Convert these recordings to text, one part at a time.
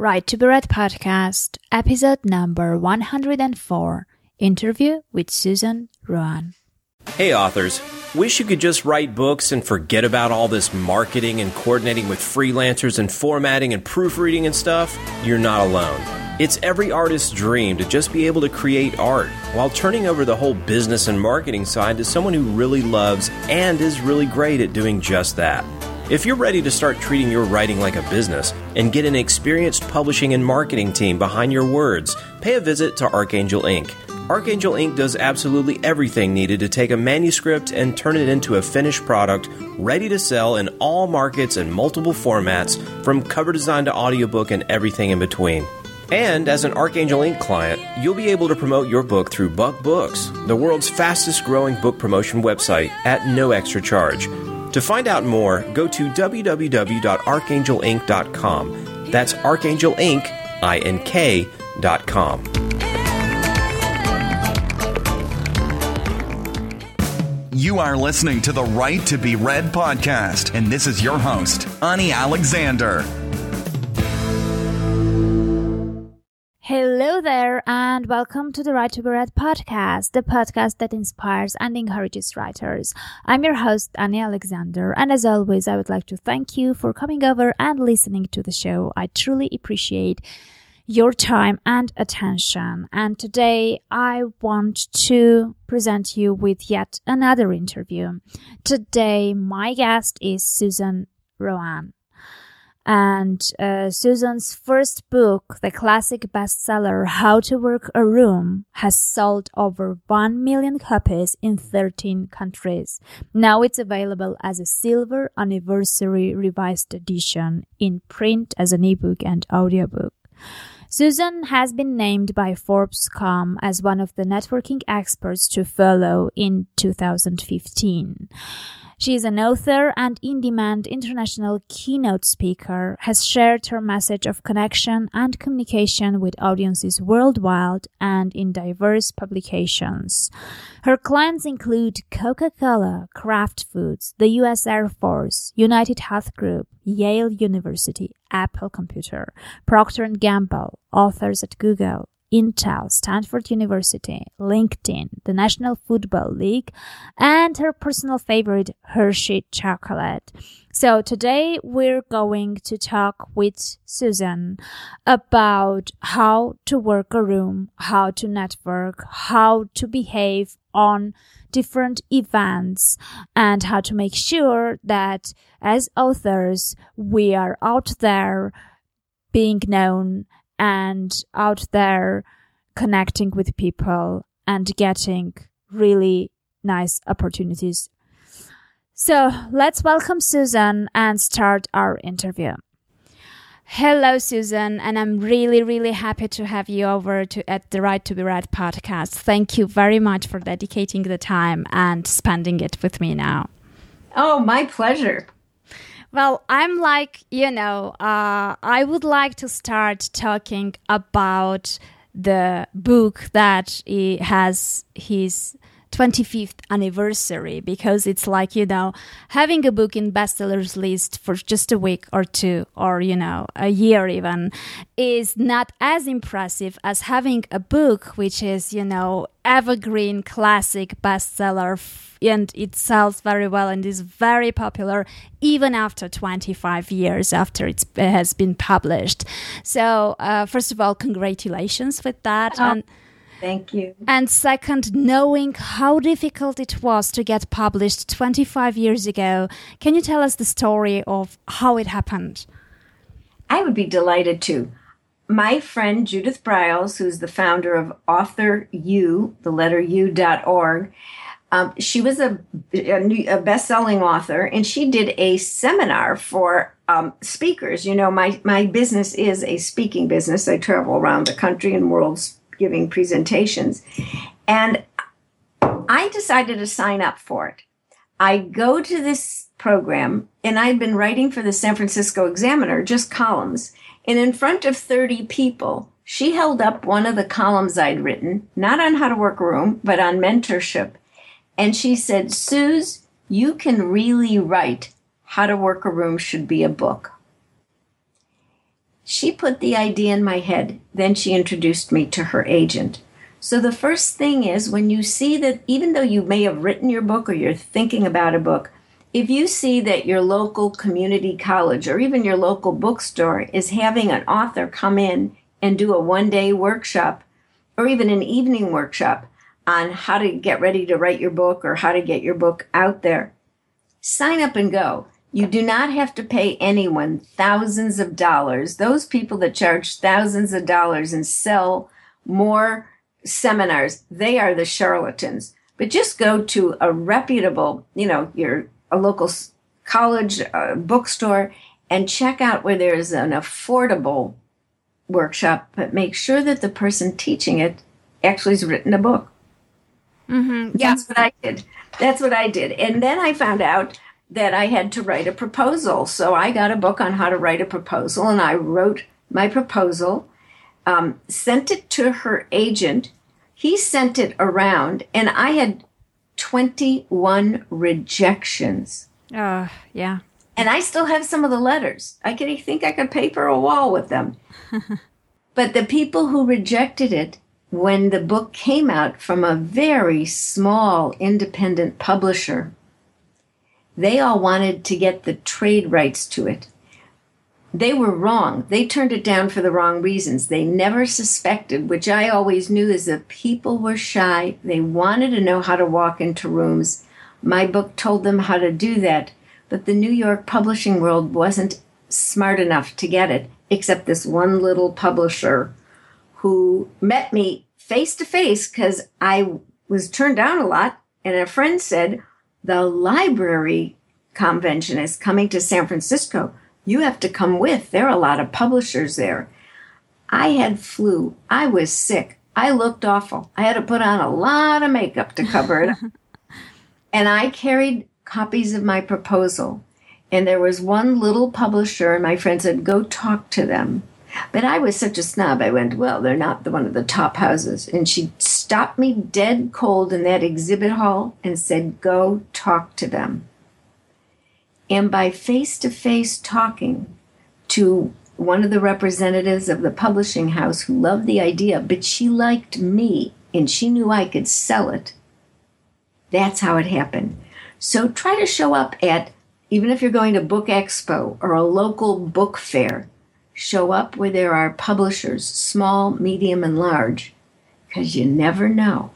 Right to Be Read podcast, episode number 104 interview with Susan RoAne. Hey, authors. Wish you could just write books and forget about all this marketing and coordinating with freelancers and formatting and proofreading and stuff? You're not alone. It's every artist's dream to just be able to create art while turning over the whole business and marketing side to someone who really loves and is really great at doing just that. If you're ready to start treating your writing like a business and get an experienced publishing and marketing team behind your words, pay a visit to Archangel Ink. Archangel Ink does absolutely everything needed to take a manuscript and turn it into a finished product ready to sell in all markets and multiple formats, from cover design to audiobook and everything in between. And as an Archangel Ink client, you'll be able to promote your book through Buck Books, the world's fastest growing book promotion website, at no extra charge. To find out more, go to www.archangelink.com. That's archangelink.com. You are listening to the Right to Be Read podcast, and this is your host, Ani Alexander. Hello there, and welcome to the Right to Be Read podcast, the podcast that inspires and encourages writers. I'm your host, Ani Alexander, and as always, I would like to thank you for coming over and listening to the show. I truly appreciate your time and attention. And today I want to present you with yet another interview. Today, my guest is Susan RoAne. And uh, Susan's first book, the classic bestseller How to Work a Room, has sold over 1 million copies in 13 countries. Now it's available as a silver anniversary revised edition in print as an ebook and audiobook. Susan has been named by Forbes.com as one of the networking experts to follow in 2015. She is an author and in-demand international keynote speaker, has shared her message of connection and communication with audiences worldwide and in diverse publications. Her clients include Coca-Cola, Kraft Foods, the US Air Force, United Health Group, Yale University, Apple Computer, Procter & Gamble, authors at Google, Intel, Stanford University, LinkedIn, the National Football League, and her personal favorite, Hershey chocolate. So today we're going to talk with Susan about how to work a room, how to network, how to behave on different events, and how to make sure that as authors, we are out there being known and out there connecting with people and getting really nice opportunities. So let's welcome Susan and start our interview. Hello, Susan, and I'm really, really happy to have you over to at the Right to Be Right podcast. Thank you very much for dedicating the time and spending it with me now. Oh, my pleasure. Well, I'm like, you know, uh, I would like to start talking about the book that he has his 25th anniversary because it's like, you know, having a book in bestsellers list for just a week or two or, you know, a year even is not as impressive as having a book which is, you know, evergreen classic bestseller and it sells very well and is very popular even after 25 years after it has been published. So, uh, first of all, congratulations with that. Oh. And Thank you. And second, knowing how difficult it was to get published 25 years ago, can you tell us the story of how it happened? I would be delighted to. My friend Judith Briles, who's the founder of Author U, the letter U.org, um, she was a, a best-selling author, and she did a seminar for um, speakers. You know, my my business is a speaking business. I travel around the country and worlds giving presentations. And I decided to sign up for it. I go to this program and I've been writing for the San Francisco Examiner, just columns. And in front of 30 people, she held up one of the columns I'd written, not on how to work a room, but on mentorship. And she said, Suze, you can really write How to Work a Room should be a book. She put the idea in my head. Then she introduced me to her agent. So the first thing is when you see that even though you may have written your book or you're thinking about a book, if you see that your local community college or even your local bookstore is having an author come in and do a one day workshop or even an evening workshop on how to get ready to write your book or how to get your book out there, sign up and go. You do not have to pay anyone thousands of dollars. Those people that charge thousands of dollars and sell more seminars, they are the charlatans. But just go to a reputable, you know, your a local college uh, bookstore and check out where there's an affordable workshop, but make sure that the person teaching it actually has written a book. Mm-hmm. Yeah. That's what I did. That's what I did. And then I found out that I had to write a proposal. So I got a book on how to write a proposal and I wrote my proposal, um, sent it to her agent. He sent it around and I had 21 rejections. Uh, yeah. And I still have some of the letters. I could think I could paper a wall with them. but the people who rejected it when the book came out from a very small independent publisher, they all wanted to get the trade rights to it. They were wrong. They turned it down for the wrong reasons. They never suspected, which I always knew, is that people were shy. They wanted to know how to walk into rooms. My book told them how to do that, but the New York publishing world wasn't smart enough to get it, except this one little publisher who met me face to face because I was turned down a lot. And a friend said, The library convention is coming to San Francisco. You have to come with. There are a lot of publishers there. I had flu. I was sick. I looked awful. I had to put on a lot of makeup to cover it. and I carried copies of my proposal. And there was one little publisher, and my friend said, Go talk to them. But I was such a snob, I went, Well, they're not the one of the top houses. And she stopped me dead cold in that exhibit hall and said, Go talk to them. And by face to face talking to one of the representatives of the publishing house who loved the idea, but she liked me and she knew I could sell it, that's how it happened. So try to show up at, even if you're going to Book Expo or a local book fair, show up where there are publishers, small, medium, and large, because you never know.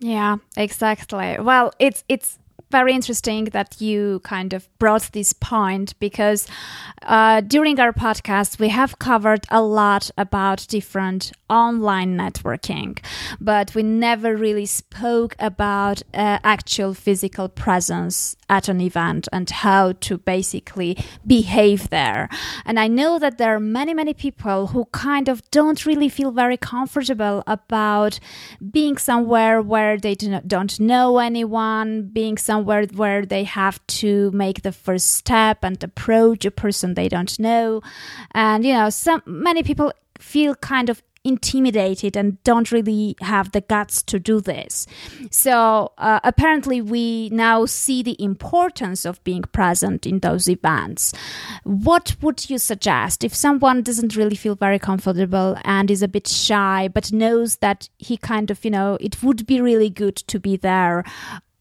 Yeah, exactly. Well, it's it's very interesting that you kind of brought this point because uh, during our podcast, we have covered a lot about different online networking, but we never really spoke about uh, actual physical presence at an event and how to basically behave there. And I know that there are many, many people who kind of don't really feel very comfortable about being somewhere where they do not, don't know anyone, being somewhere somewhere where they have to make the first step and approach a person they don't know. And, you know, some, many people feel kind of intimidated and don't really have the guts to do this. So uh, apparently, we now see the importance of being present in those events. What would you suggest if someone doesn't really feel very comfortable and is a bit shy, but knows that he kind of, you know, it would be really good to be there?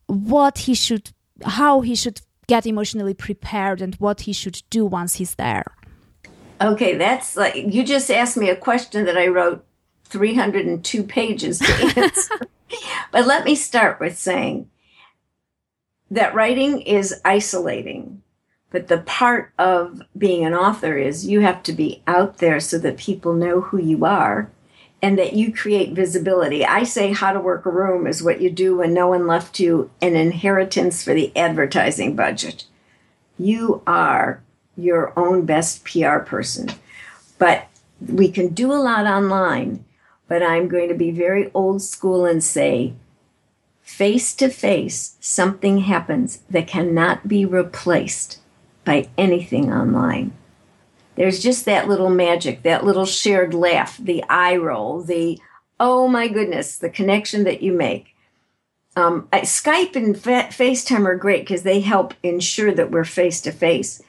What he should, how he should get emotionally prepared and what he should do once he's there. Okay, that's like you just asked me a question that I wrote 302 pages to answer. but let me start with saying that writing is isolating. But the part of being an author is you have to be out there so that people know who you are and that you create visibility. I say how to work a room is what you do when no one left you an inheritance for the advertising budget. You are your own best PR person. But we can do a lot online, but I'm going to be very old school and say face to face, something happens that cannot be replaced by anything online. There's just that little magic, that little shared laugh, the eye roll, the oh my goodness, the connection that you make. Um, Skype and Fa- FaceTime are great because they help ensure that we're face to face.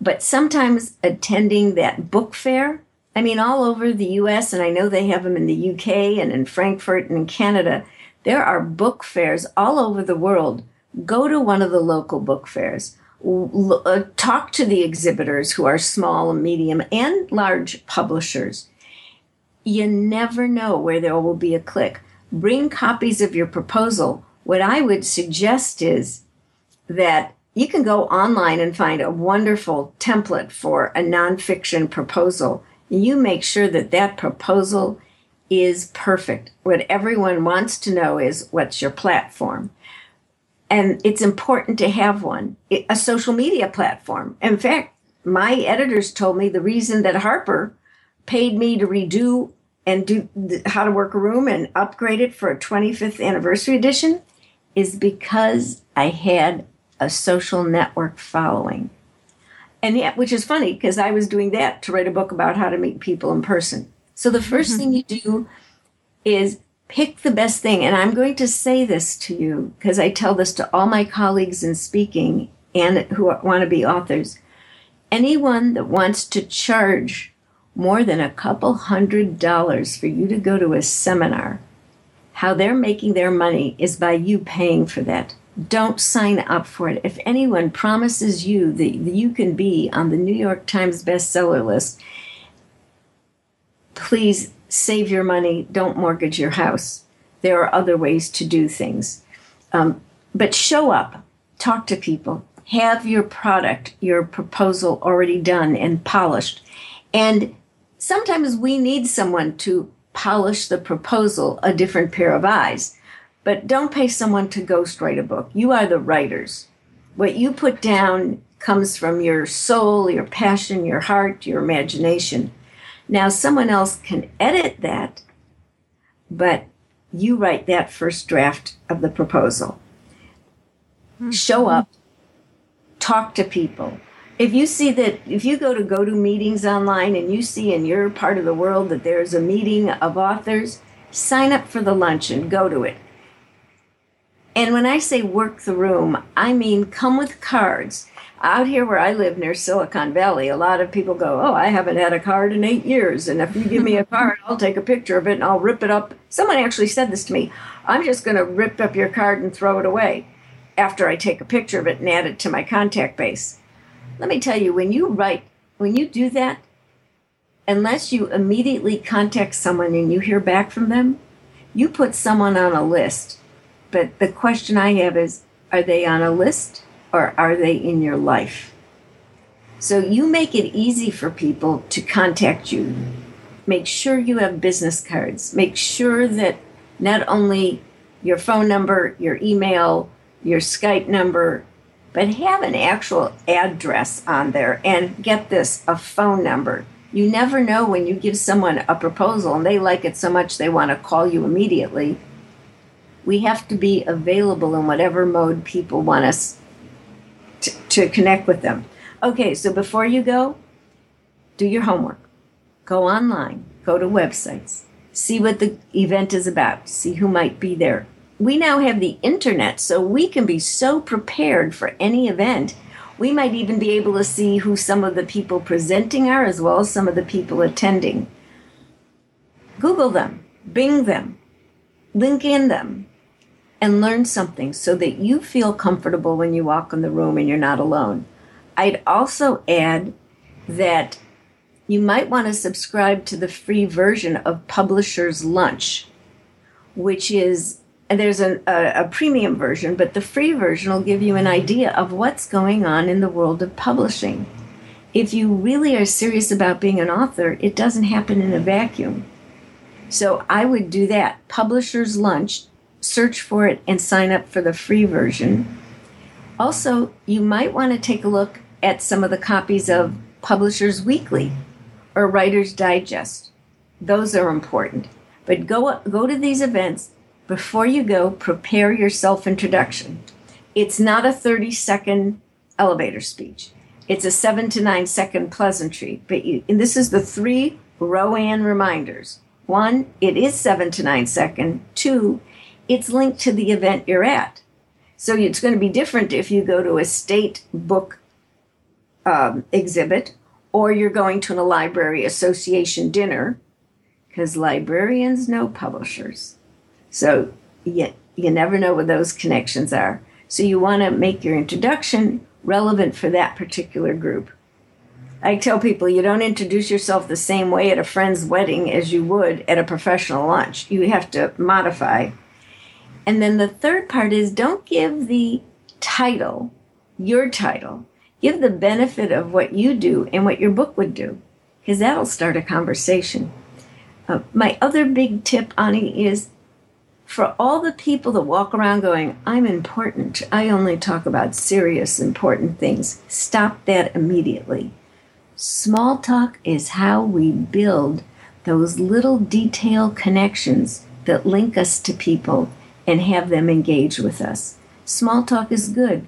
but sometimes attending that book fair. I mean, all over the US, and I know they have them in the UK and in Frankfurt and in Canada. There are book fairs all over the world. Go to one of the local book fairs. Uh, talk to the exhibitors who are small medium and large publishers. You never know where there will be a click. Bring copies of your proposal. What I would suggest is that you can go online and find a wonderful template for a nonfiction proposal. You make sure that that proposal is perfect. What everyone wants to know is what's your platform? And it's important to have one, a social media platform. In fact, my editors told me the reason that Harper paid me to redo and do how to work a room and upgrade it for a 25th anniversary edition is because I had a social network following. And yet, which is funny because I was doing that to write a book about how to meet people in person. So the 1st mm-hmm. thing you do is pick the best thing. And I'm going to say this to you because I tell this to all my colleagues in speaking and who want to be authors. Anyone that wants to charge more than a couple hundred dollars for you to go to a seminar, how they're making their money is by you paying for that don't sign up for it. If anyone promises you that you can be on the New York Times bestseller list, please save your money. Don't mortgage your house. There are other ways to do things. Um, but show up, talk to people, have your product, your proposal already done and polished. And sometimes we need someone to polish the proposal a different pair of eyes but don't pay someone to ghostwrite a book. You are the writers. What you put down comes from your soul, your passion, your heart, your imagination. Now, someone else can edit that, but you write that first draft of the proposal. Mm-hmm. Show up, talk to people. If you see that, if you go to go to meetings online and you see in your part of the world that there's a meeting of authors, sign up for the lunch and go to it. And when I say work the room, I mean come with cards. Out here where I live near Silicon Valley, a lot of people go, Oh, I haven't had a card in eight years. And if you give me a card, I'll take a picture of it and I'll rip it up. Someone actually said this to me I'm just going to rip up your card and throw it away after I take a picture of it and add it to my contact base. Let me tell you, when you write, when you do that, unless you immediately contact someone and you hear back from them, you put someone on a list but the question I have is are they on a list or are they in your life? So you make it easy for people to contact you. Make sure you have business cards. Make sure that not only your phone number, your email, your Skype number, but have an actual address on there and get this a phone number. You never know when you give someone a proposal and they like it so much they want to call you immediately we have to be available in whatever mode people want us to, connect with them. Okay, so before you go, do your homework. Go online, go to websites, see what the event is about, see who might be there. We now have the internet, so we can be so prepared for any event. We might even be able to see who some of the people presenting are as well as some of the people attending. Google them, Bing them, LinkedIn them, and learn something so that you feel comfortable when you walk in the room and you're not alone. I'd also add that you might want to subscribe to the free version of Publisher's Lunch, which is and there's a, a, a, premium version, but the free version will give you an idea of what's going on in the world of publishing. If you really are serious about being an author, it doesn't happen in a vacuum. So I would do that. Publisher's Lunch search for it and sign up for the free version. Also, you might want to take a look at some of the copies of Publishers Weekly or Writer's Digest. Those are important. But go go to these events before you go, prepare your self-introduction. It's not a 30 second elevator speech. It's a 7 to 9 second pleasantry. But you, and this is the three RoAne reminders. One, it is 7 to 9 second. Two, it's linked to the event you're at. So it's going to be different if you go to a state book um, exhibit, or you're going to a library association dinner, because librarians know publishers. So you, you never know what those connections are. So you want to make your introduction relevant for that particular group. I tell people you don't introduce yourself the same way at a friend's wedding as you would at a professional lunch. You have to modify. And then the third part is don't give the title, your title. Give the benefit of what you do and what your book would do, because that'll start a conversation. Uh, my other big tip, Ani, is for all the people that walk around going, I'm important, I only talk about serious, important things, stop that immediately. Small talk is how we build those little detail connections that link us to people and have them engage with us. Small talk is good.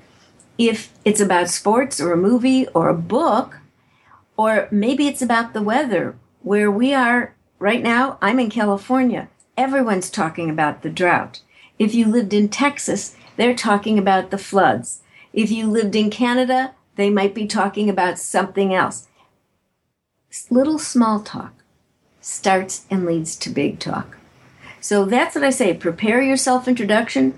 If it's about sports or a movie or a book, or maybe it's about the weather, where we are right now, I'm in California everyone's talking about the drought. If you lived in Texas, they're talking about the floods. If you lived in Canada, they might be talking about something else. Little small talk starts and leads to big talk. So that's what I say. Prepare your self introduction,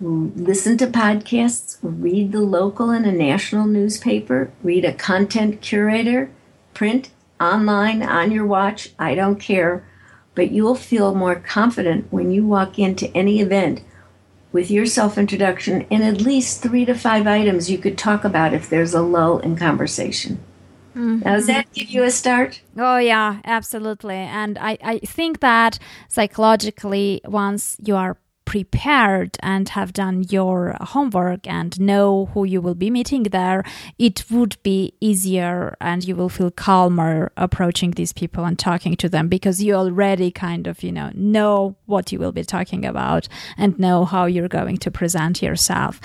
listen to podcasts, read the local and a national newspaper, read a content curator, print, online, on your watch, I don't care. But you'll feel more confident when you walk into any event with your self introduction and at least three to five items you could talk about if there's a lull in conversation. Mm-hmm. Now, does that give you a start? Oh, yeah, absolutely. And I, I think that psychologically, once you are prepared and have done your homework and know who you will be meeting there, it would be easier and you will feel calmer approaching these people and talking to them because you already kind of, you know, know what you will be talking about and know how you're going to present yourself.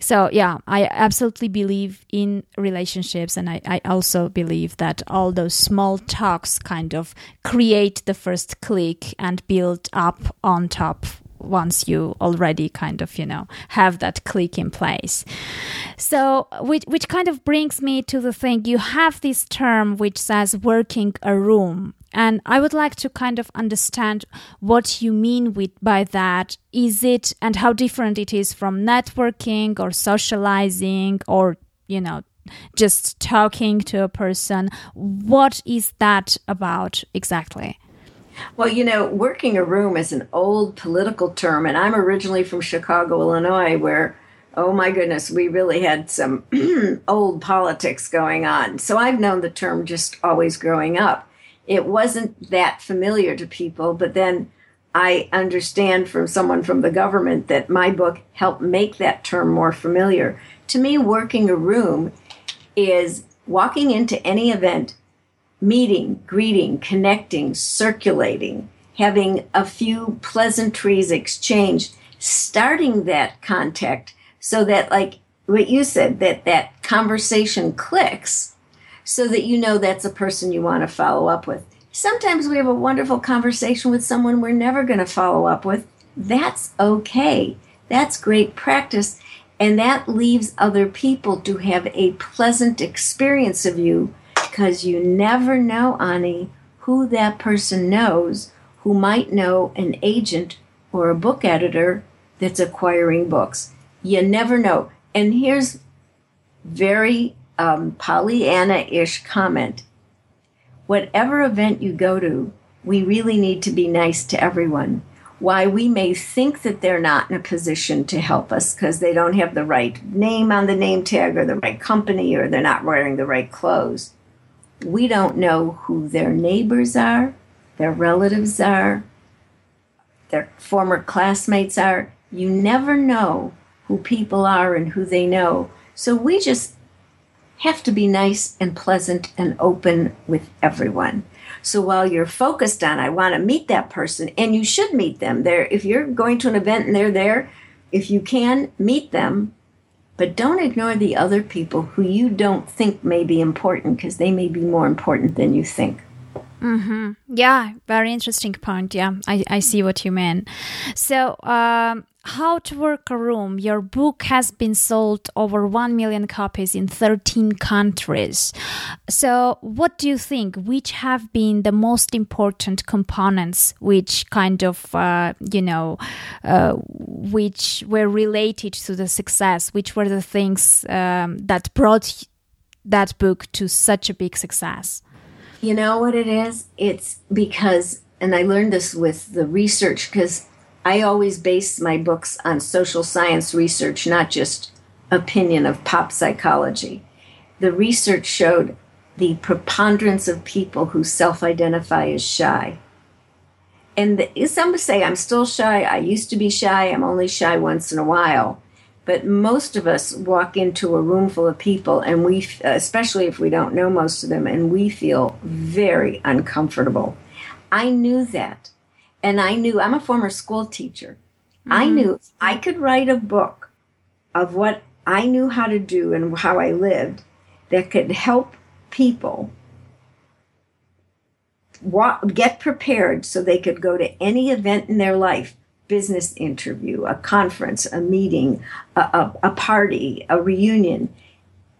So, yeah, I absolutely believe in relationships and I, I also believe that all those small talks kind of create the first click and build up on top once you already kind of you know have that click in place. So which, which kind of brings me to the thing you have this term which says working a room and i would like to kind of understand what you mean with by that. Is it and how different it is from networking or socializing or you know just talking to a person? What is that about exactly well, you know, working a room is an old political term, and I'm originally from Chicago, Illinois, where, oh my goodness, we really had some old politics going on. So I've known the term just always growing up. It wasn't that familiar to people, but then I understand from someone from the government that my book helped make that term more familiar. To me, working a room is walking into any event meeting, greeting, connecting, circulating, having a few pleasantries exchanged, starting that contact so that, like what you said, that that conversation clicks so that you know that's a person you want to follow up with. Sometimes we have a wonderful conversation with someone we're never going to follow up with. That's okay. That's great practice. And that leaves other people to have a pleasant experience of you because you never know, Ani, who that person knows who might know an agent or a book editor that's acquiring books. You never know. And here's very um, Pollyanna-ish comment. Whatever event you go to, we really need to be nice to everyone. Why we may think that they're not in a position to help us because they don't have the right name on the name tag or the right company or they're not wearing the right clothes we don't know who their neighbors are, their relatives are, their former classmates are. You never know who people are and who they know. So we just have to be nice and pleasant and open with everyone. So while you're focused on, I want to meet that person, and you should meet them there. If you're going to an event and they're there, if you can, meet them but don't ignore the other people who you don't think may be important because they may be more important than you think. Mm-hmm. Yeah, very interesting point. Yeah, I, I see what you mean. So, um, how to Work a Room, your book has been sold over 1 million copies in 13 countries. So, what do you think? Which have been the most important components which kind of, uh, you know, uh, which were related to the success? Which were the things um, that brought that book to such a big success? You know what it is? It's because, and I learned this with the research because I always base my books on social science research, not just opinion of pop psychology. The research showed the preponderance of people who self identify as shy. And the, some say, I'm still shy. I used to be shy. I'm only shy once in a while. But most of us walk into a room full of people, and we, especially if we don't know most of them, and we feel very uncomfortable. I knew that and I knew I'm a former school teacher. Mm-hmm. I knew I could write a book of what I knew how to do and how I lived that could help people get prepared so they could go to any event in their life business interview, a conference, a meeting, a, a, a party, a reunion,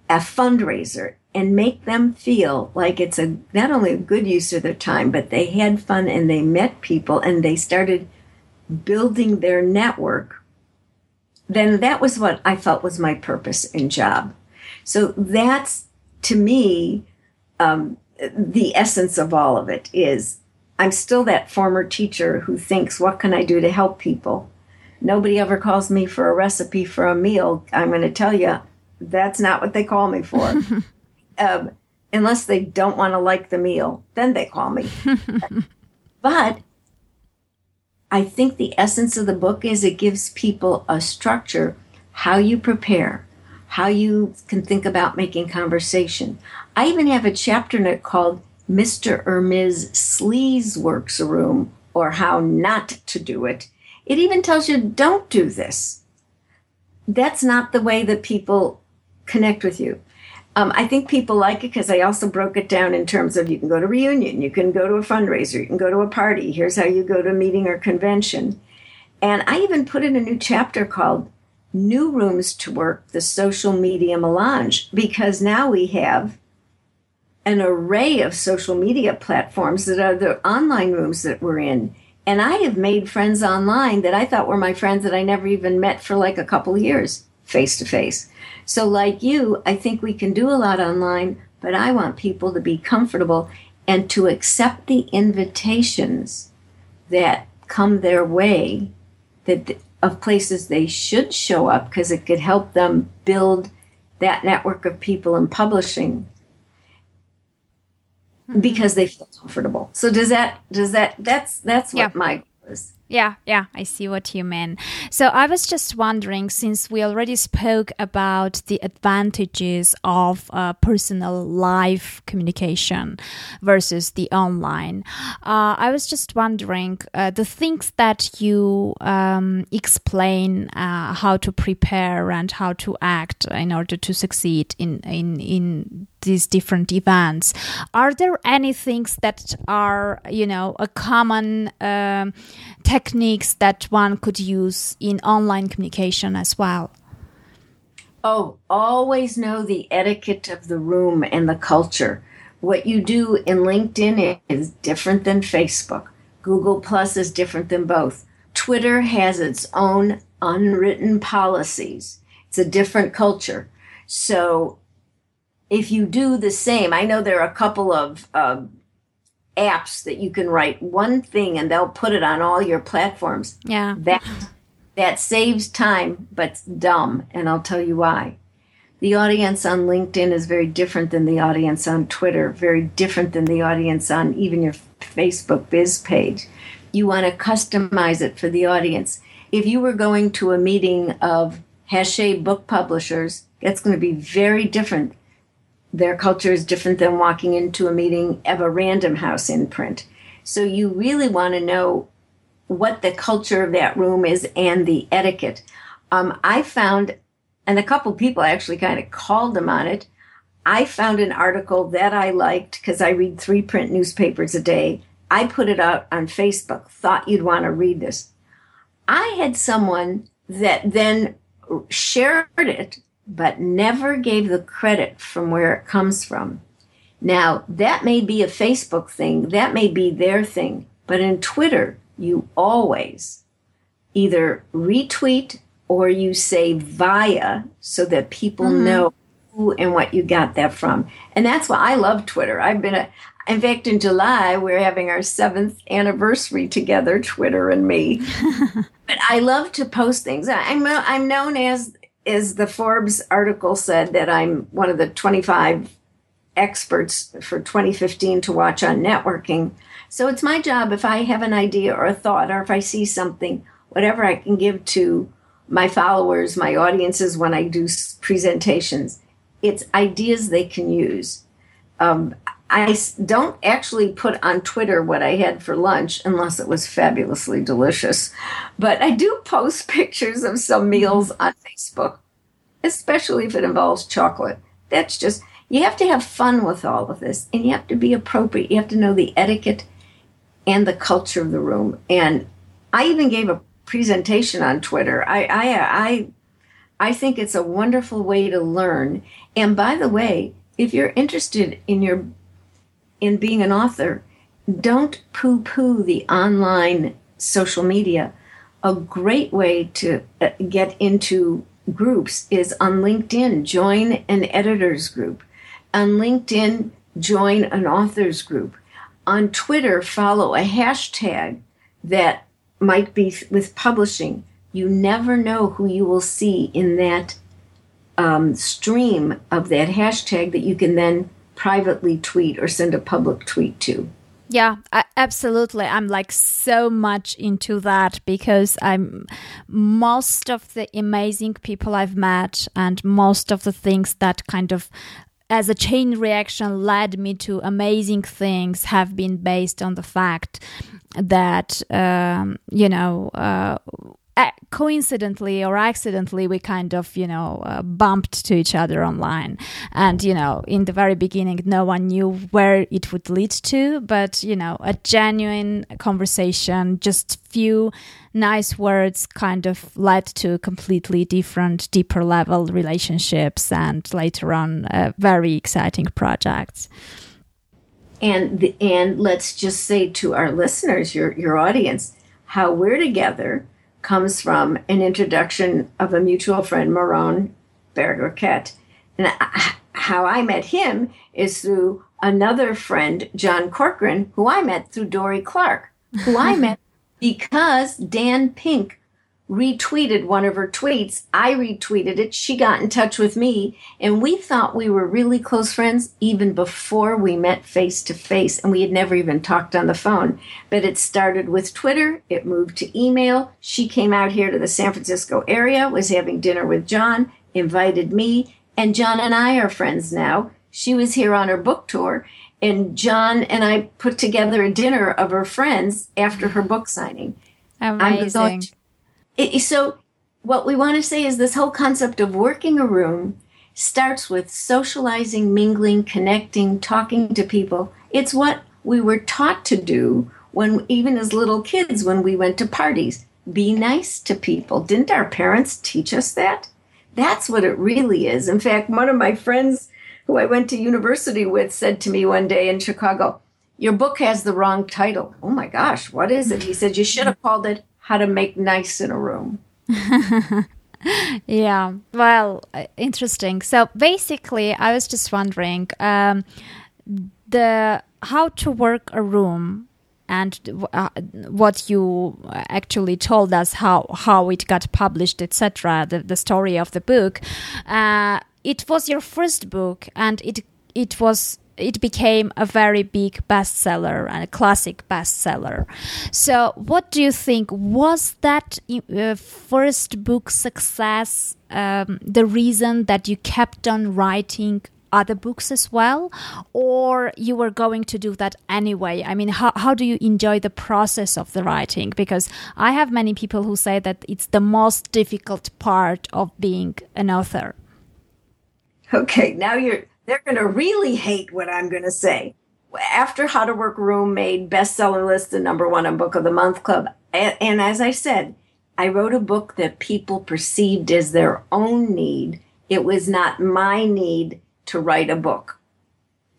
a fundraiser, and make them feel like it's a not only a good use of their time, but they had fun and they met people and they started building their network, then that was what I felt was my purpose and job. So that's to me um, the essence of all of it is I'm still that former teacher who thinks, what can I do to help people? Nobody ever calls me for a recipe for a meal. I'm going to tell you, that's not what they call me for. um, unless they don't want to like the meal, then they call me. but I think the essence of the book is it gives people a structure, how you prepare, how you can think about making conversation. I even have a chapter in it called Mr. or Ms. Sleaze Works Room or How Not to Do It. It even tells you don't do this. That's not the way that people connect with you. Um, I think people like it because I also broke it down in terms of you can go to reunion, you can go to a fundraiser, you can go to a party. Here's how you go to a meeting or convention. And I even put in a new chapter called New Rooms to Work, the Social Media Melange, because now we have an array of social media platforms that are the online rooms that we're in. And I have made friends online that I thought were my friends that I never even met for like a couple years face to face. So, like you, I think we can do a lot online, but I want people to be comfortable and to accept the invitations that come their way that of places they should show up because it could help them build that network of people in publishing mm-hmm. because they feel comfortable. So does that does that that's that's what yeah. my is. Yeah, yeah, I see what you mean. So I was just wondering, since we already spoke about the advantages of uh, personal live communication versus the online, uh, I was just wondering uh, the things that you um, explain uh, how to prepare and how to act in order to succeed in in in these different events. Are there any things that are, you know, a common um, techniques that one could use in online communication as well? Oh, always know the etiquette of the room and the culture. What you do in LinkedIn is different than Facebook. Google Plus is different than both. Twitter has its own unwritten policies. It's a different culture. So if you do the same, I know there are a couple of uh, apps that you can write one thing and they'll put it on all your platforms. Yeah. That that saves time, but's dumb, and I'll tell you why. The audience on LinkedIn is very different than the audience on Twitter, very different than the audience on even your Facebook biz page. You want to customize it for the audience. If you were going to a meeting of Hachette book publishers, that's going to be very different their culture is different than walking into a meeting of a random house imprint. So you really want to know what the culture of that room is and the etiquette. Um, I found, and a couple people actually kind of called them on it. I found an article that I liked because I read three print newspapers a day. I put it out on Facebook, thought you'd want to read this. I had someone that then shared it, but never gave the credit from where it comes from. Now, that may be a Facebook thing, that may be their thing, but in Twitter, you always either retweet or you say via so that people mm-hmm. know who and what you got that from. And that's why I love Twitter. I've been a, in fact, in July, we're having our seventh anniversary together, Twitter and me. but I love to post things. I'm, I'm known as, as the Forbes article said, that I'm one of the 25 experts for 2015 to watch on networking. So it's my job if I have an idea or a thought, or if I see something, whatever I can give to my followers, my audiences when I do presentations. It's ideas they can use. Um, I don't actually put on Twitter what I had for lunch unless it was fabulously delicious. But I do post pictures of some meals on Facebook, especially if it involves chocolate. That's just, you have to have fun with all of this and you have to be appropriate. You have to know the etiquette and the culture of the room. And I even gave a presentation on Twitter. I, I, I, I think it's a wonderful way to learn. And by the way, if you're interested in your in being an author, don't poo-poo the online social media. A great way to uh, get into groups is on LinkedIn. Join an editors group. On LinkedIn, join an authors group. On Twitter, follow a hashtag that might be with publishing. You never know who you will see in that um, stream of that hashtag that you can then privately tweet or send a public tweet to. Yeah, I, absolutely. I'm like so much into that because I'm most of the amazing people I've met and most of the things that kind of as a chain reaction led me to amazing things have been based on the fact that um, you know uh, coincidentally or accidentally we kind of you know uh, bumped to each other online. And you know in the very beginning no one knew where it would lead to but you know a genuine conversation just few nice words kind of led to completely different deeper level relationships and later on uh, very exciting projects. And the, and let's just say to our listeners your your audience how we're together comes from an introduction of a mutual friend, Maron Bergerket. And how I met him is through another friend, John Corcoran, who I met through Dorie Clark, who I met because Dan Pink retweeted one of her tweets. I retweeted it. She got in touch with me, and we thought we were really close friends even before we met face to face, and we had never even talked on the phone. But it started with Twitter, it moved to email. She came out here to the San Francisco area, was having dinner with John, invited me, and John and I are friends now. She was here on her book tour, and John and I put together a dinner of her friends after her book signing. Amazing. It, so what we want to say is this whole concept of working a room starts with socializing, mingling, connecting, talking to people. It's what we were taught to do when even as little kids when we went to parties. Be nice to people. Didn't our parents teach us that? That's what it really is. In fact, one of my friends who I went to university with said to me one day in Chicago, Your book has the wrong title. Oh my gosh, what is it? He said, You should have called it how to make nice in a room. yeah, well, uh, interesting. So basically, I was just wondering um, the how to work a room and uh, what you actually told us how how it got published etc the, the story of the book uh, it was your first book and it it was it became a very big bestseller and a classic bestseller. So, what do you think? Was that uh, first book success um, the reason that you kept on writing other books as well or you were going to do that anyway i mean how, how do you enjoy the process of the writing because i have many people who say that it's the most difficult part of being an author okay now you're they're going to really hate what I'm going to say. After How to Work Room made bestseller list, the number one on Book of the Month Club, and, and as I said, I wrote a book that people perceived as their own need. It was not my need to write a book.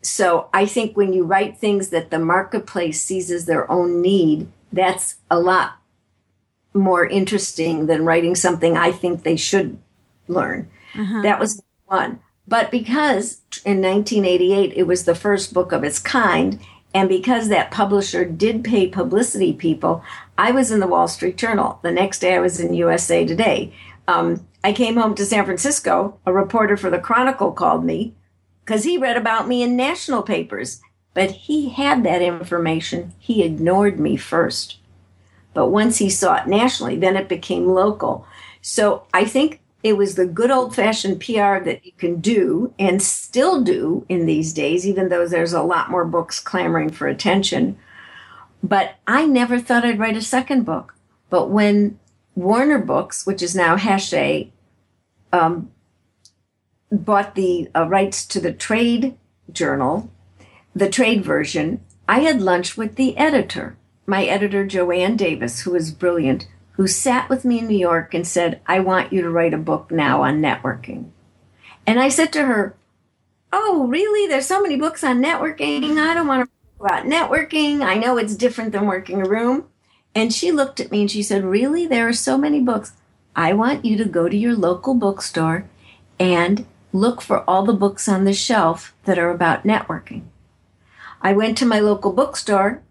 So I think when you write things that the marketplace sees as their own need, that's a lot more interesting than writing something I think they should learn. Uh-huh. That was one. But because in 1988 it was the first book of its kind, and because that publisher did pay publicity people, I was in the Wall Street Journal. The next day I was in USA Today. Um, I came home to San Francisco. A reporter for the Chronicle called me because he read about me in national papers. But he had that information. He ignored me first. But once he saw it nationally, then it became local. So I think it was the good old fashioned PR that you can do and still do in these days, even though there's a lot more books clamoring for attention. But I never thought I'd write a second book. But when Warner Books, which is now Hachette, um, bought the uh, rights to the trade journal, the trade version, I had lunch with the editor, my editor, Joanne Davis, who was brilliant, who sat with me in New York and said, I want you to write a book now on networking. And I said to her, Oh, really? There's so many books on networking. I don't want to write about networking. I know it's different than working a room. And she looked at me and she said, Really? There are so many books. I want you to go to your local bookstore and look for all the books on the shelf that are about networking. I went to my local bookstore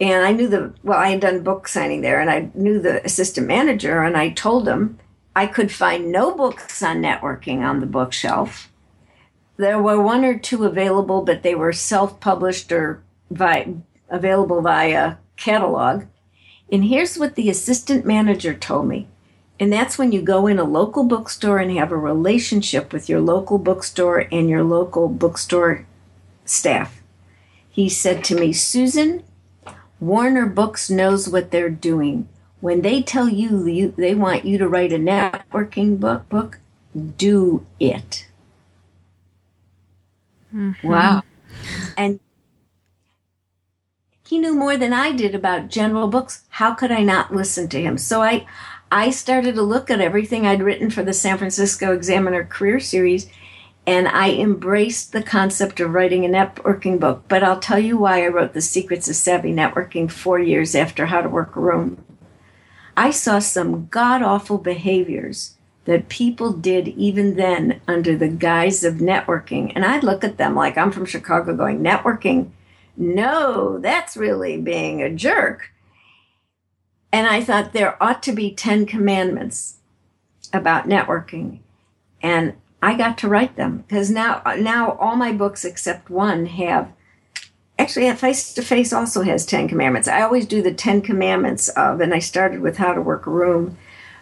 and I knew the, well, I had done book signing there and I knew the assistant manager and I told him I could find no books on networking on the bookshelf. There were one or two available, but they were self published or available via catalog. And here's what the assistant manager told me. And that's when you go in a local bookstore and have a relationship with your local bookstore and your local bookstore staff. He said to me, Susan, Warner Books knows what they're doing. When they tell you, you they want you to write a networking book, book do it. Mm-hmm. Wow. And he knew more than I did about general books. How could I not listen to him? So I I started to look at everything I'd written for the San Francisco Examiner career series and I embraced the concept of writing a networking book. But I'll tell you why I wrote The Secrets of Savvy Networking four years after How to Work a Room. I saw some god awful behaviors that people did even then under the guise of networking. And I'd look at them like I'm from Chicago going, networking? No, that's really being a jerk. And I thought there ought to be 10 commandments about networking. And I got to write them because now now all my books except one have actually face to face also has 10 commandments. I always do the 10 commandments of and i started with how to work a room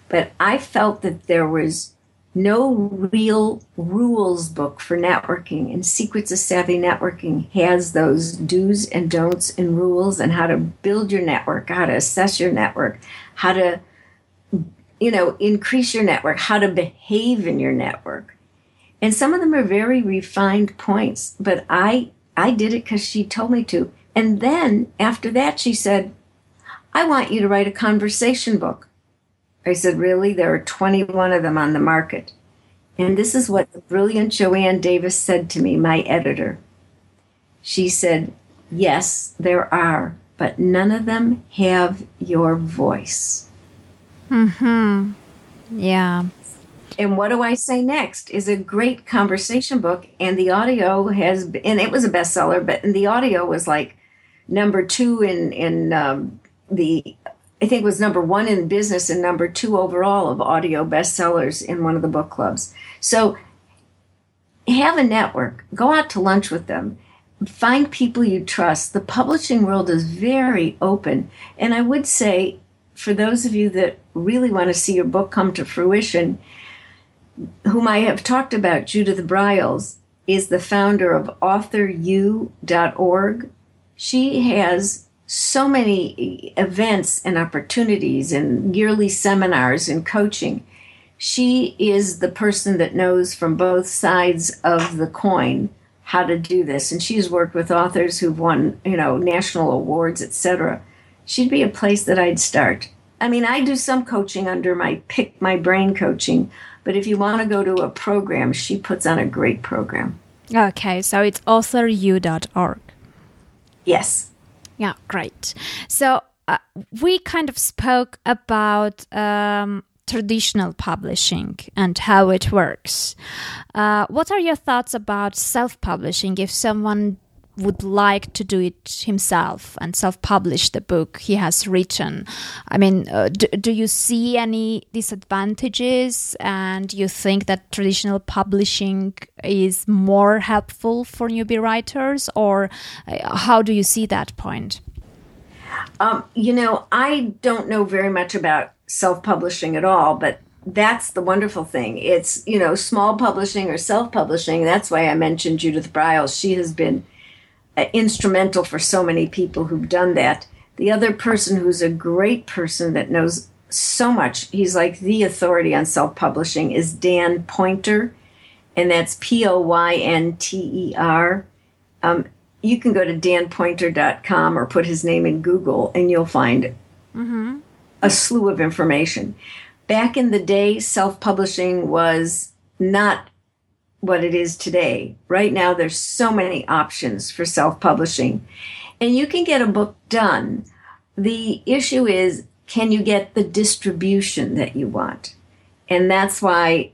but i felt that there was no real rules book for networking and secrets of savvy networking has those do's and don'ts and rules and how to build your network how to assess your network how to you know increase your network how to behave in your network and some of them are very refined points but i i did it because she told me to. And then after that she said i want you to write a conversation book. I said really? There are 21 of them on the market. And this is what the brilliant joanne davis said to me my editor. She said yes there are but none of them have your voice. Hmm yeah and what do I say next is a great conversation book, and the audio has, and it was a bestseller, but the audio was like number two in in um, the, I think it was number one in business and number two overall of audio bestsellers in one of the book clubs. So have a network, go out to lunch with them, find people you trust. The publishing world is very open, and I would say for those of you that really want to see your book come to fruition whom I have talked about, Judith Briles, is the founder of AuthorU.org. She has so many events and opportunities and yearly seminars and coaching. She is the person that knows from both sides of the coin how to do this. And she's worked with authors who've won, you know, national awards, etc. She'd be a place that I'd start. I mean, I do some coaching under my pick my brain coaching, but if you want to go to a program, she puts on a great program. Okay, so it's authoru.org. Yes. Yeah, great. So uh, we kind of spoke about um, traditional publishing and how it works. Uh, what are your thoughts about self publishing if someone would like to do it himself and self publish the book he has written? I mean, uh, do, do you see any disadvantages and you think that traditional publishing is more helpful for newbie writers, or uh, how do you see that point? Um, you know, I don't know very much about self publishing at all, but that's the wonderful thing. It's, you know, small publishing or self publishing. That's why I mentioned Judith Briles. She has been instrumental for so many people who've done that. The other person who's a great person that knows so much, he's like the authority on self publishing, is Dan Poynter, and that's P O Y N T E R. Um, you can go to danpoynter.com or put his name in Google and you'll find mm-hmm. a slew of information. Back in the day, self publishing was not what it is today. Right now, there's so many options for self publishing, and you can get a book done. The issue is can you get the distribution that you want? And that's why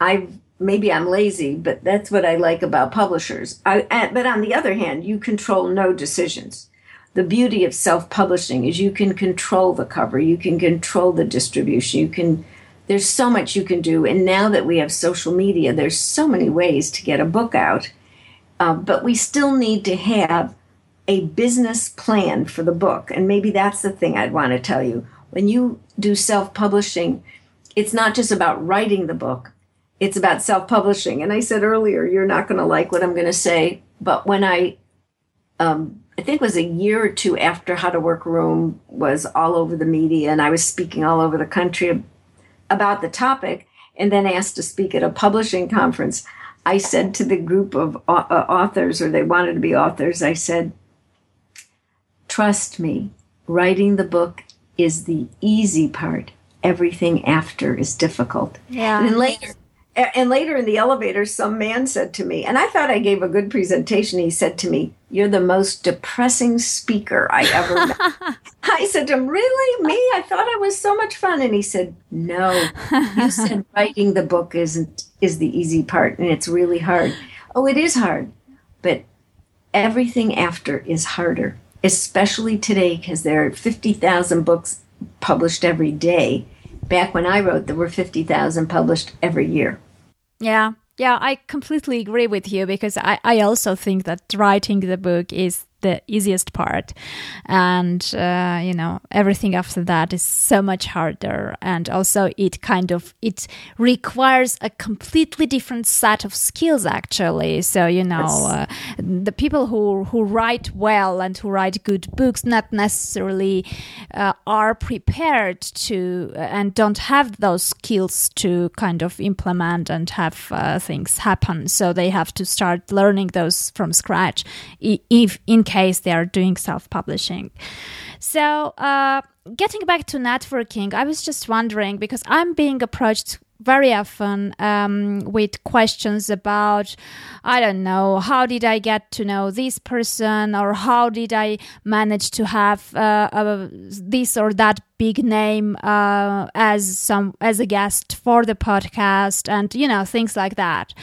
I've maybe I'm lazy, but that's what I like about publishers. I, but on the other hand, you control no decisions. The beauty of self-publishing is you can control the cover, you can control the distribution, you can. There's so much you can do, and now that we have social media, there's so many ways to get a book out. Uh, but we still need to have a business plan for the book, and maybe that's the thing I'd want to tell you. When you do self-publishing, it's not just about writing the book it's about self publishing. And I said earlier, you're not going to like what I'm going to say, but when I, um, I think it was a year or two after How to Work Room was all over the media, and I was speaking all over the country about the topic, and then asked to speak at a publishing conference. I said to the group of uh, authors, or they wanted to be authors, I said, Trust me, writing the book is the easy part. Everything after is difficult. Yeah. And later, and later in the elevator, some man said to me, and I thought I gave a good presentation. He said to me, You're the most depressing speaker I ever met. I said to him, Really? Me? I thought I was so much fun. And he said, No. You said writing the book isn't is the easy part and it's really hard. Oh, it is hard. But everything after is harder, especially today because there are 50,000 books published every day. Back when I wrote, there were 50,000 published every year. Yeah. Yeah, I completely agree with you because I, I also think that writing the book is the easiest part. And uh, you know everything after that is so much harder. And also it kind of it requires a completely different set of skills actually. So you know uh, the people who who write well and who write good books not necessarily uh, are prepared to uh, and don't have those skills to kind of implement and have uh, things happen. So they have to start learning those from scratch. If in case they are doing self publishing. So, uh, getting back to networking, I was just wondering because I'm being approached very often um, with questions about, I don't know, how did I get to know this person, or how did I manage to have uh, this or that big name uh, as some as a guest for the podcast, and you know things like that.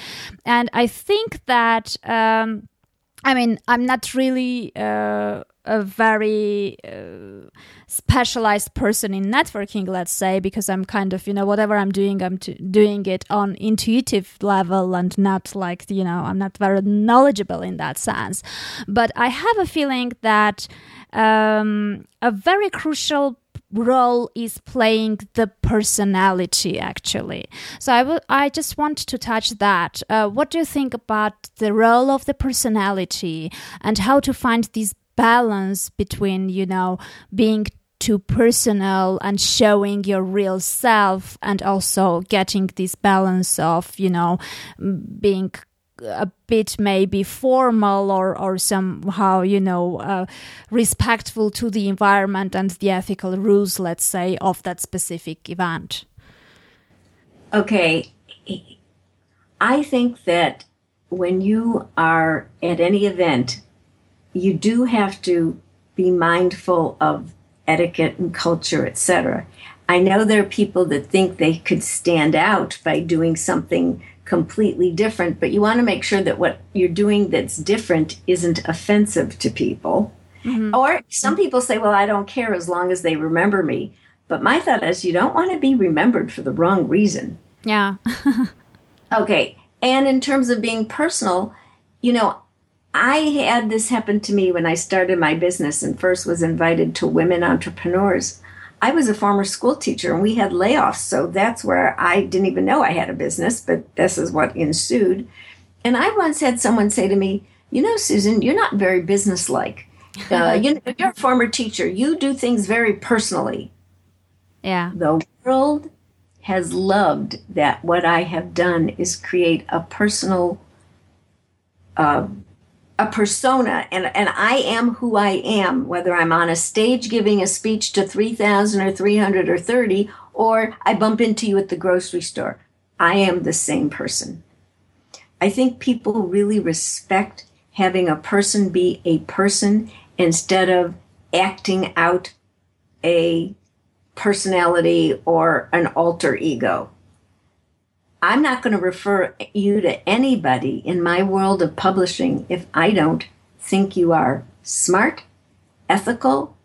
And I think that. Um, I mean, I'm not really uh, a very uh, specialized person in networking, let's say, because I'm kind of, you know, whatever I'm doing, I'm doing it on intuitive level and not like, you know, I'm not very knowledgeable in that sense. But I have a feeling that um, a very crucial role is playing the personality actually. So I, w- I just want to touch that. Uh, what do you think about the role of the personality and how to find this balance between you know being too personal and showing your real self and also getting this balance of you know being a bit maybe formal or, or somehow, you know, uh, respectful to the environment and the ethical rules, let's say, of that specific event? Okay. I think that when you are at any event, you do have to be mindful of etiquette and culture, etc. I know there are people that think they could stand out by doing something completely different, but you want to make sure that what you're doing that's different isn't offensive to people. Mm-hmm. Or some people say, well, I don't care as long as they remember me. But my thought is, you don't want to be remembered for the wrong reason. Yeah. okay. And in terms of being personal, you know, I had this happen to me when I started my business and first was invited to women entrepreneurs. I was a former school teacher and we had layoffs. So that's where I didn't even know I had a business, but this is what ensued. And I once had someone say to me, You know, Susan, you're not very businesslike. Uh, you know, you're a former teacher. You do things very personally. Yeah. The world has loved that what I have done is create a personal uh, a persona and, and I am who I am, whether I'm on a stage giving a speech to 3,000 or 300 or 30, or I bump into you at the grocery store. I am the same person. I think people really respect having a person be a person instead of acting out a personality or an alter ego. I'm not going to refer you to anybody in my world of publishing if I don't think you are smart, ethical,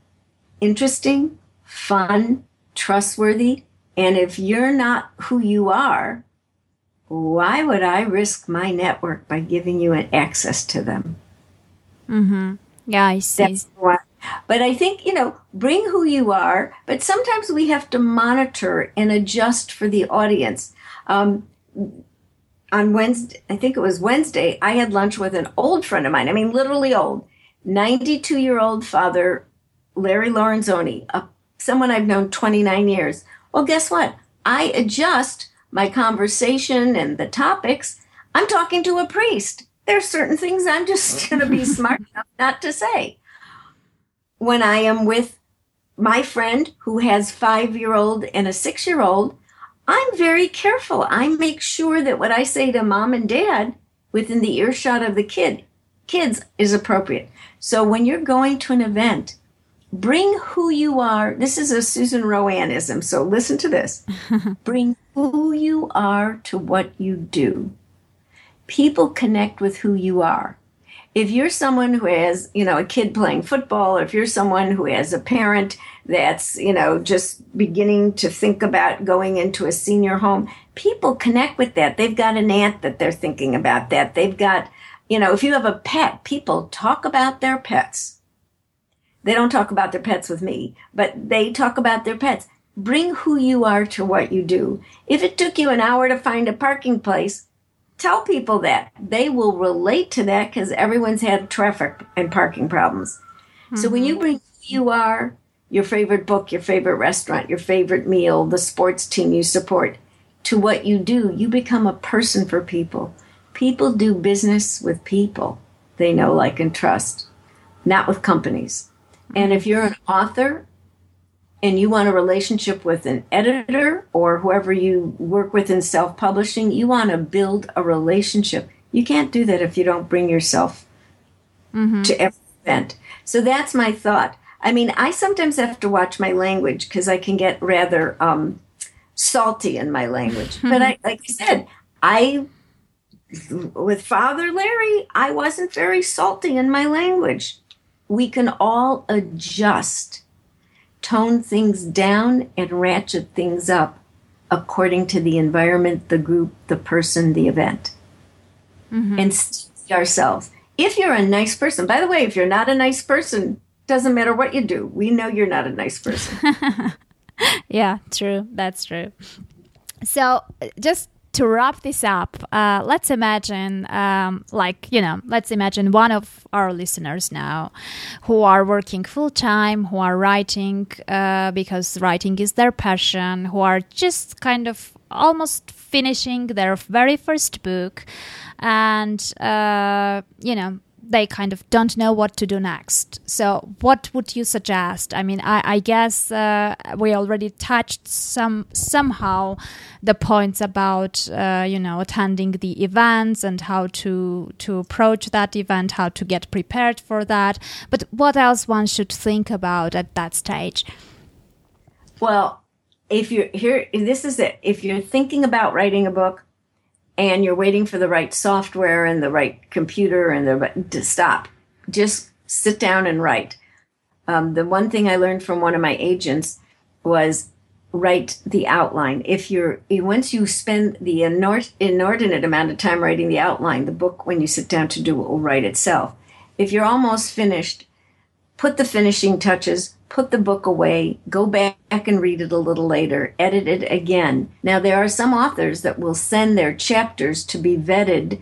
interesting, fun, trustworthy. And if you're not who you are, why would I risk my network by giving you an access to them? Mm-hmm. Yeah, I see. But I think, you know, bring who you are, but sometimes we have to monitor and adjust for the audience. Um, on Wednesday, I think it was Wednesday, I had lunch with an old friend of mine. I mean, literally old, 92 year old father, Larry Lorenzoni, a, someone I've known 29 years. Well, guess what? I adjust my conversation and the topics. I'm talking to a priest. There's certain things I'm just going to be smart enough not to say. When I am with my friend who has five year old and a six year old, I'm very careful. I make sure that what I say to mom and dad within the earshot of the kid kids is appropriate. So when you're going to an event, bring who you are. This is a Susan RoAneism, so listen to this. bring who you are to what you do. People connect with who you are if you're someone who has, you know, a kid playing football, or if you're someone who has a parent that's, you know, just beginning to think about going into a senior home, people connect with that. They've got an aunt that they're thinking about that. They've got, you know, if you have a pet, people talk about their pets. They don't talk about their pets with me, but they talk about their pets. Bring who you are to what you do. If it took you an hour to find a parking place, tell people that. They will relate to that because everyone's had traffic and parking problems. Mm-hmm. So when you mm-hmm. bring who you are, your favorite book, your favorite restaurant, your favorite meal, the sports team you support, to what you do, you become a person for people. People do business with people they know, like, and trust, not with companies. And if you're an author and you want a relationship with an editor or whoever you work with in self publishing, you want to build a relationship. You can't do that if you don't bring yourself mm-hmm. to every event. So that's my thought. I mean, I sometimes have to watch my language because I can get rather um, salty in my language. but I, like I said, I, with Father Larry, I wasn't very salty in my language. We can all adjust tone things down and ratchet things up according to the environment, the group, the person, the event. Mm-hmm. And ourselves. If you're a nice person, by the way, if you're not a nice person, doesn't matter what you do. We know you're not a nice person. yeah, true. That's true. So, just to wrap this up, uh, let's imagine, um, like, you know, let's imagine one of our listeners now who are working full time, who are writing uh, because writing is their passion, who are just kind of almost finishing their very first book. And, uh, you know, they kind of don't know what to do next. So, what would you suggest? I mean, I, I guess uh, we already touched some somehow the points about uh, you know attending the events and how to to approach that event, how to get prepared for that. But what else one should think about at that stage? Well, if you're here, this is it. If you're thinking about writing a book and you're waiting for the right software and the right computer and the right to stop. Just sit down and write. Um, the one thing I learned from one of my agents was write the outline. If you're once you spend the inordinate amount of time writing the outline, the book when you sit down to do it will write itself. If you're almost finished, put the finishing touches, put the book away, go back and read it a little later, edit it again. Now, there are some authors that will send their chapters to be vetted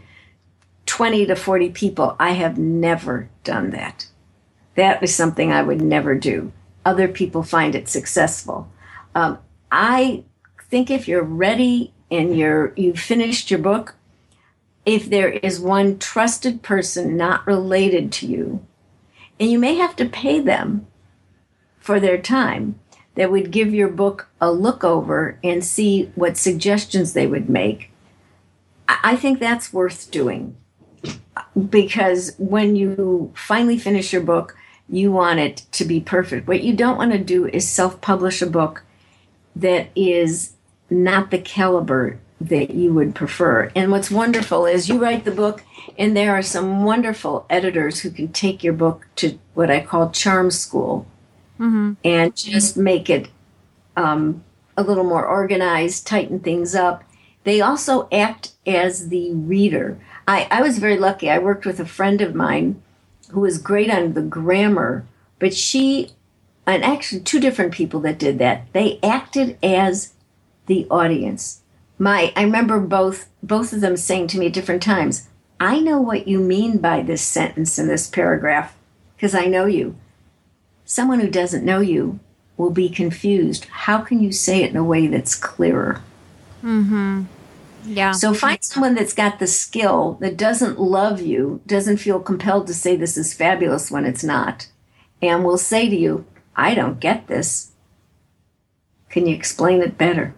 20 to 40 people. I have never done that. That is something I would never do. Other people find it successful. Um, I think if you're ready and you're you've finished your book, if there is one trusted person not related to you, and you may have to pay them for their time that would give your book a look over and see what suggestions they would make, I think that's worth doing. Because when you finally finish your book, you want it to be perfect. What you don't want to do is self publish a book that is not the caliber that you would prefer. And what's wonderful is you write the book, and there are some wonderful editors who can take your book to what I call charm school mm-hmm. and just make it um, a little more organized, tighten things up. They also act as the reader. I, I was very lucky. I worked with a friend of mine who was great on the grammar, but she, and actually two different people that did that, they acted as the audience. My, I remember both both of them saying to me at different times, "I know what you mean by this sentence in this paragraph because I know you." someone who doesn't know you will be confused. How can you say it in a way that's clearer? Mm-hmm. Yeah. So find someone that's got the skill that doesn't love you, doesn't feel compelled to say this is fabulous when it's not, and will say to you, I don't get this. Can you explain it better?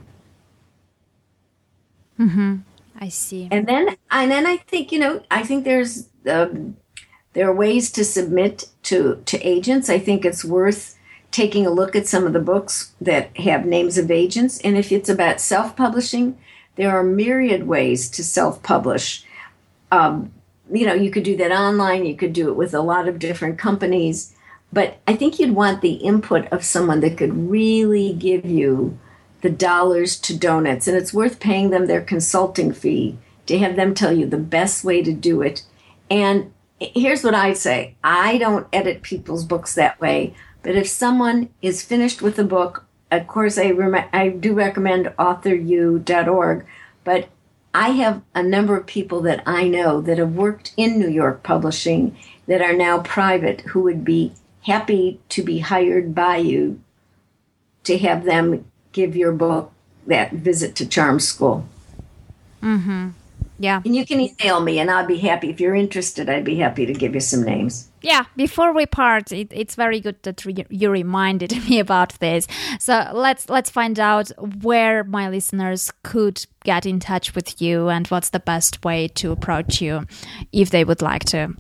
Mm-hmm. I see. And then, and then I think you know, I think there's um, there are ways to submit to, to agents. I think it's worth taking a look at some of the books that have names of agents. And if it's about self publishing, there are myriad ways to self publish. Um, you know, you could do that online, you could do it with a lot of different companies. But I think you'd want the input of someone that could really give you the dollars to donuts. And it's worth paying them their consulting fee to have them tell you the best way to do it. And here's what I say I don't edit people's books that way, but if someone is finished with a book, of course, I, rem- I do recommend authoru.org, but I have a number of people that I know that have worked in New York publishing that are now private who would be happy to be hired by you to have them give your book that visit to Charm School. Mm-hmm. Yeah. And you can email me and I'll be happy. If you're interested, I'd be happy to give you some names. Yeah, before we part, it, it's very good that re- you reminded me about this. So let's let's find out where my listeners could get in touch with you and what's the best way to approach you if they would like to.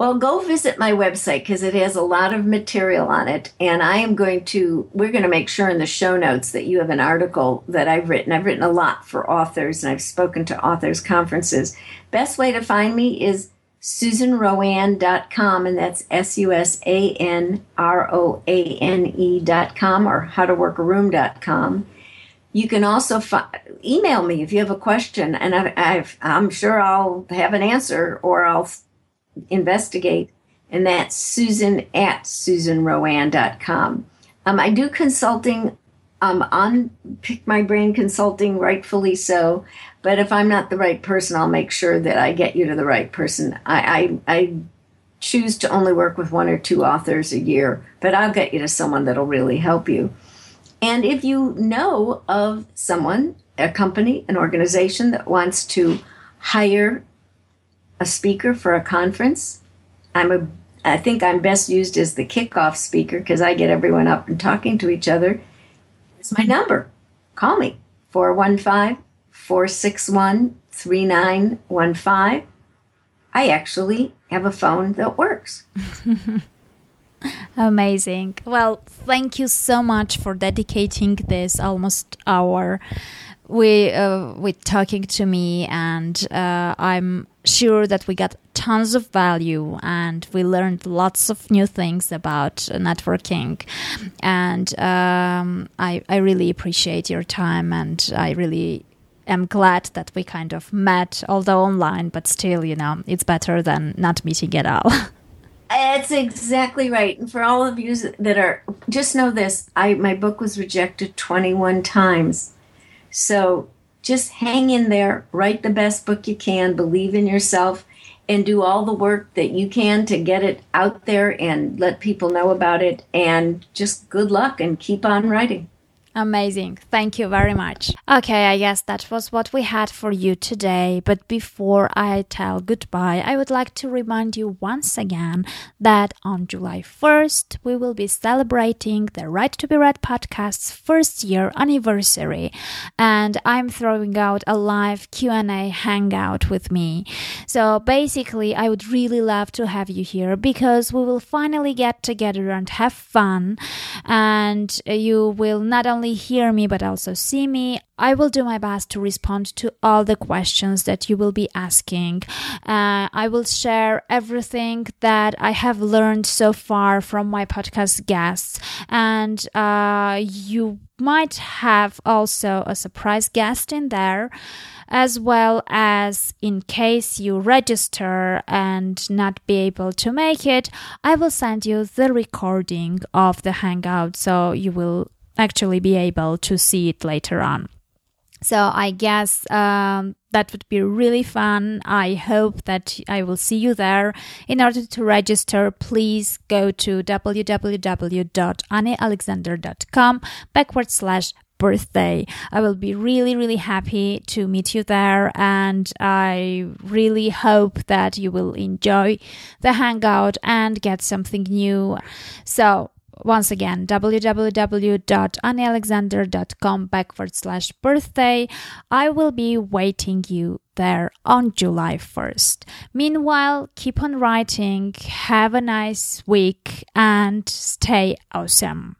Well, go visit my website because it has a lot of material on it. And I am going to, we're going to make sure in the show notes that you have an article that I've written. I've written a lot for authors and I've spoken to authors conferences. Best way to find me is susanroane.com, and that's S U S A N R O A N E.com or howtoworkaroom.com. You can also fi- email me if you have a question, and i am sure I'll have an answer or I'll investigate, and that's Susan at SusanRoane.com. Um, I do consulting I'm on Pick My Brain Consulting, rightfully so. But if I'm not the right person, I'll make sure that I get you to the right person. I, I, I choose to only work with one or two authors a year, but I'll get you to someone that'll really help you. And if you know of someone, a company, an organization that wants to hire a speaker for a conference, I'm a I think I'm best used as the kickoff speaker because I get everyone up and talking to each other. It's my number. Call me 415 461 3915. I actually have a phone that works. Amazing. Well, thank you so much for dedicating this almost hour with uh, with talking to me, and uh, I'm sure that we got tons of value and we learned lots of new things about networking. And um, I I really appreciate your time, and I really am glad that we kind of met, although online, but still, you know, it's better than not meeting at all. That's exactly right. And for all of you that are, just know this: I my book was rejected 21 times, so just hang in there. Write the best book you can. Believe in yourself, and do all the work that you can to get it out there and let people know about it. And just good luck and keep on writing. Amazing. Thank you very much. Okay, I guess that was what we had for you today. But before I tell goodbye, I would like to remind you once again that on July 1st, we will be celebrating the Write to Be Read podcast's first year anniversary. And I'm throwing out a live Q&A hangout with me. So basically, I would really love to have you here because we will finally get together and have fun. And you will not only only hear me but also see me. I will do my best to respond to all the questions that you will be asking. Uh, I will share everything that I have learned so far from my podcast guests, and uh, you might have also a surprise guest in there as well as in case you register and not be able to make it, I will send you the recording of the Hangout so you will actually be able to see it later on. So I guess um, that would be really fun. I hope that I will see you there. In order to register, please go to www.anialexander.com backward slash birthday. I will be really, really happy to meet you there. And I really hope that you will enjoy the hangout and get something new. So once again, www.anialexander.com backward slash birthday. I will be waiting you there on July 1st. Meanwhile, keep on writing, have a nice week, and stay awesome.